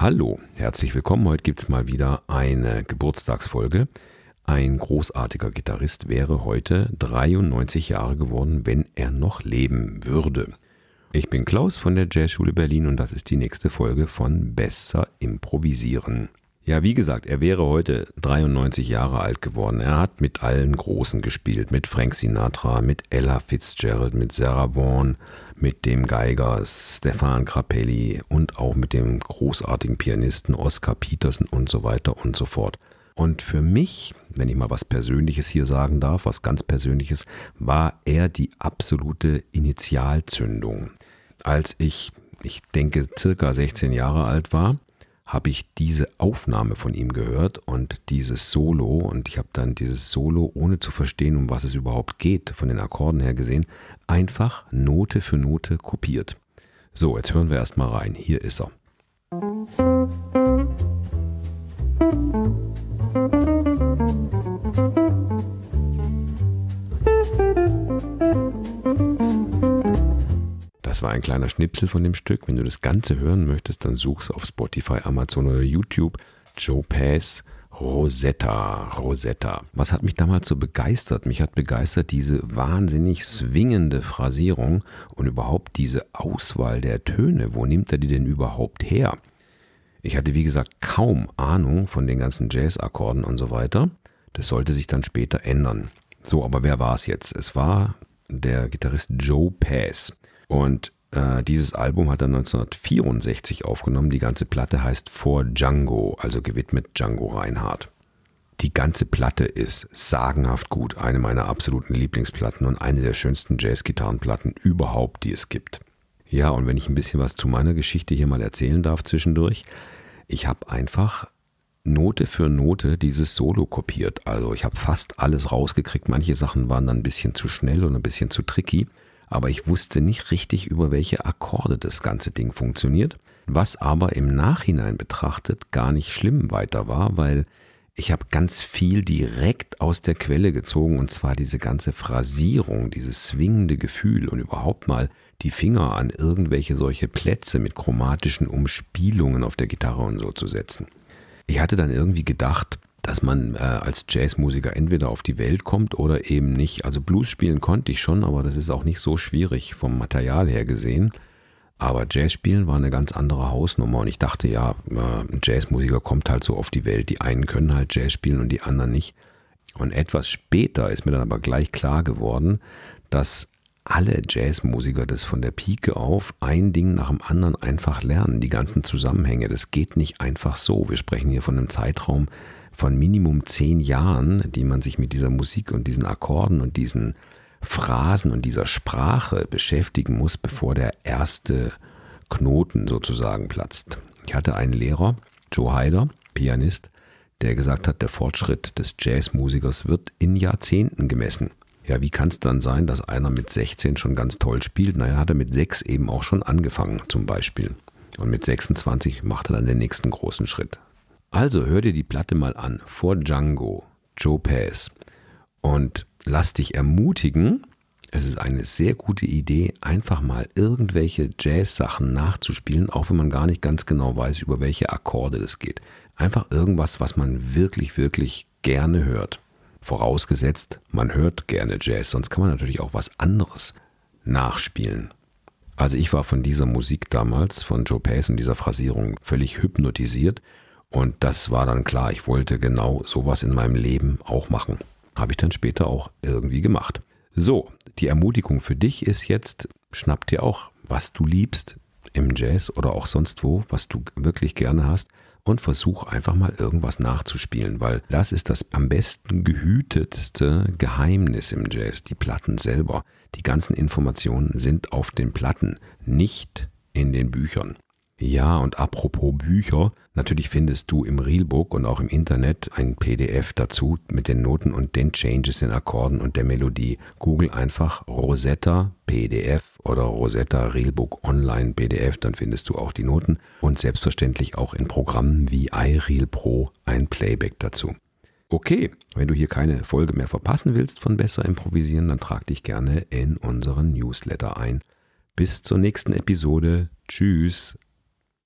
Hallo, herzlich willkommen. Heute gibt es mal wieder eine Geburtstagsfolge. Ein großartiger Gitarrist wäre heute 93 Jahre geworden, wenn er noch leben würde. Ich bin Klaus von der Jazzschule Berlin und das ist die nächste Folge von Besser improvisieren. Ja, wie gesagt, er wäre heute 93 Jahre alt geworden. Er hat mit allen Großen gespielt, mit Frank Sinatra, mit Ella Fitzgerald, mit Sarah Vaughan, mit dem Geiger Stefan Grappelli und auch mit dem großartigen Pianisten Oscar Peterson und so weiter und so fort. Und für mich, wenn ich mal was Persönliches hier sagen darf, was ganz Persönliches, war er die absolute Initialzündung. Als ich, ich denke, circa 16 Jahre alt war, habe ich diese Aufnahme von ihm gehört und dieses Solo und ich habe dann dieses Solo, ohne zu verstehen, um was es überhaupt geht, von den Akkorden her gesehen, einfach Note für Note kopiert. So, jetzt hören wir erstmal rein. Hier ist er. Ein kleiner Schnipsel von dem Stück. Wenn du das Ganze hören möchtest, dann suchst auf Spotify, Amazon oder YouTube Joe Pass Rosetta, Rosetta. Was hat mich damals so begeistert? Mich hat begeistert diese wahnsinnig swingende Phrasierung und überhaupt diese Auswahl der Töne. Wo nimmt er die denn überhaupt her? Ich hatte, wie gesagt, kaum Ahnung von den ganzen Jazz-Akkorden und so weiter. Das sollte sich dann später ändern. So, aber wer war es jetzt? Es war der Gitarrist Joe Pass. Und äh, dieses Album hat er 1964 aufgenommen. Die ganze Platte heißt For Django, also gewidmet Django Reinhardt. Die ganze Platte ist sagenhaft gut, eine meiner absoluten Lieblingsplatten und eine der schönsten Jazz-Gitarrenplatten überhaupt, die es gibt. Ja, und wenn ich ein bisschen was zu meiner Geschichte hier mal erzählen darf zwischendurch, ich habe einfach Note für Note dieses Solo kopiert. Also ich habe fast alles rausgekriegt. Manche Sachen waren dann ein bisschen zu schnell und ein bisschen zu tricky aber ich wusste nicht richtig, über welche Akkorde das ganze Ding funktioniert, was aber im Nachhinein betrachtet gar nicht schlimm weiter war, weil ich habe ganz viel direkt aus der Quelle gezogen und zwar diese ganze Phrasierung, dieses swingende Gefühl und überhaupt mal die Finger an irgendwelche solche Plätze mit chromatischen Umspielungen auf der Gitarre und so zu setzen. Ich hatte dann irgendwie gedacht, dass man äh, als Jazzmusiker entweder auf die Welt kommt oder eben nicht. Also Blues spielen konnte ich schon, aber das ist auch nicht so schwierig vom Material her gesehen. Aber Jazz spielen war eine ganz andere Hausnummer und ich dachte ja, äh, ein Jazzmusiker kommt halt so auf die Welt. Die einen können halt Jazz spielen und die anderen nicht. Und etwas später ist mir dann aber gleich klar geworden, dass alle Jazzmusiker das von der Pike auf ein Ding nach dem anderen einfach lernen, die ganzen Zusammenhänge. Das geht nicht einfach so. Wir sprechen hier von einem Zeitraum, von Minimum zehn Jahren, die man sich mit dieser Musik und diesen Akkorden und diesen Phrasen und dieser Sprache beschäftigen muss, bevor der erste Knoten sozusagen platzt. Ich hatte einen Lehrer, Joe Heider, Pianist, der gesagt hat, der Fortschritt des Jazzmusikers wird in Jahrzehnten gemessen. Ja, wie kann es dann sein, dass einer mit 16 schon ganz toll spielt? Naja, hat er mit 6 eben auch schon angefangen, zum Beispiel. Und mit 26 macht er dann den nächsten großen Schritt. Also hör dir die Platte mal an, vor Django, Joe Pass. Und lass dich ermutigen, es ist eine sehr gute Idee, einfach mal irgendwelche Jazz-Sachen nachzuspielen, auch wenn man gar nicht ganz genau weiß, über welche Akkorde das geht. Einfach irgendwas, was man wirklich, wirklich gerne hört. Vorausgesetzt, man hört gerne Jazz, sonst kann man natürlich auch was anderes nachspielen. Also ich war von dieser Musik damals, von Joe Pace und dieser Phrasierung völlig hypnotisiert und das war dann klar, ich wollte genau sowas in meinem Leben auch machen. Habe ich dann später auch irgendwie gemacht. So, die Ermutigung für dich ist jetzt, schnapp dir auch, was du liebst im Jazz oder auch sonst wo, was du wirklich gerne hast und versuch einfach mal irgendwas nachzuspielen, weil das ist das am besten gehütetste Geheimnis im Jazz, die Platten selber. Die ganzen Informationen sind auf den Platten, nicht in den Büchern. Ja, und apropos Bücher, natürlich findest du im Realbook und auch im Internet ein PDF dazu mit den Noten und den Changes in Akkorden und der Melodie. Google einfach Rosetta PDF oder Rosetta Realbook Online PDF, dann findest du auch die Noten und selbstverständlich auch in Programmen wie iReal Pro ein Playback dazu. Okay, wenn du hier keine Folge mehr verpassen willst von Besser Improvisieren, dann trag dich gerne in unseren Newsletter ein. Bis zur nächsten Episode. Tschüss.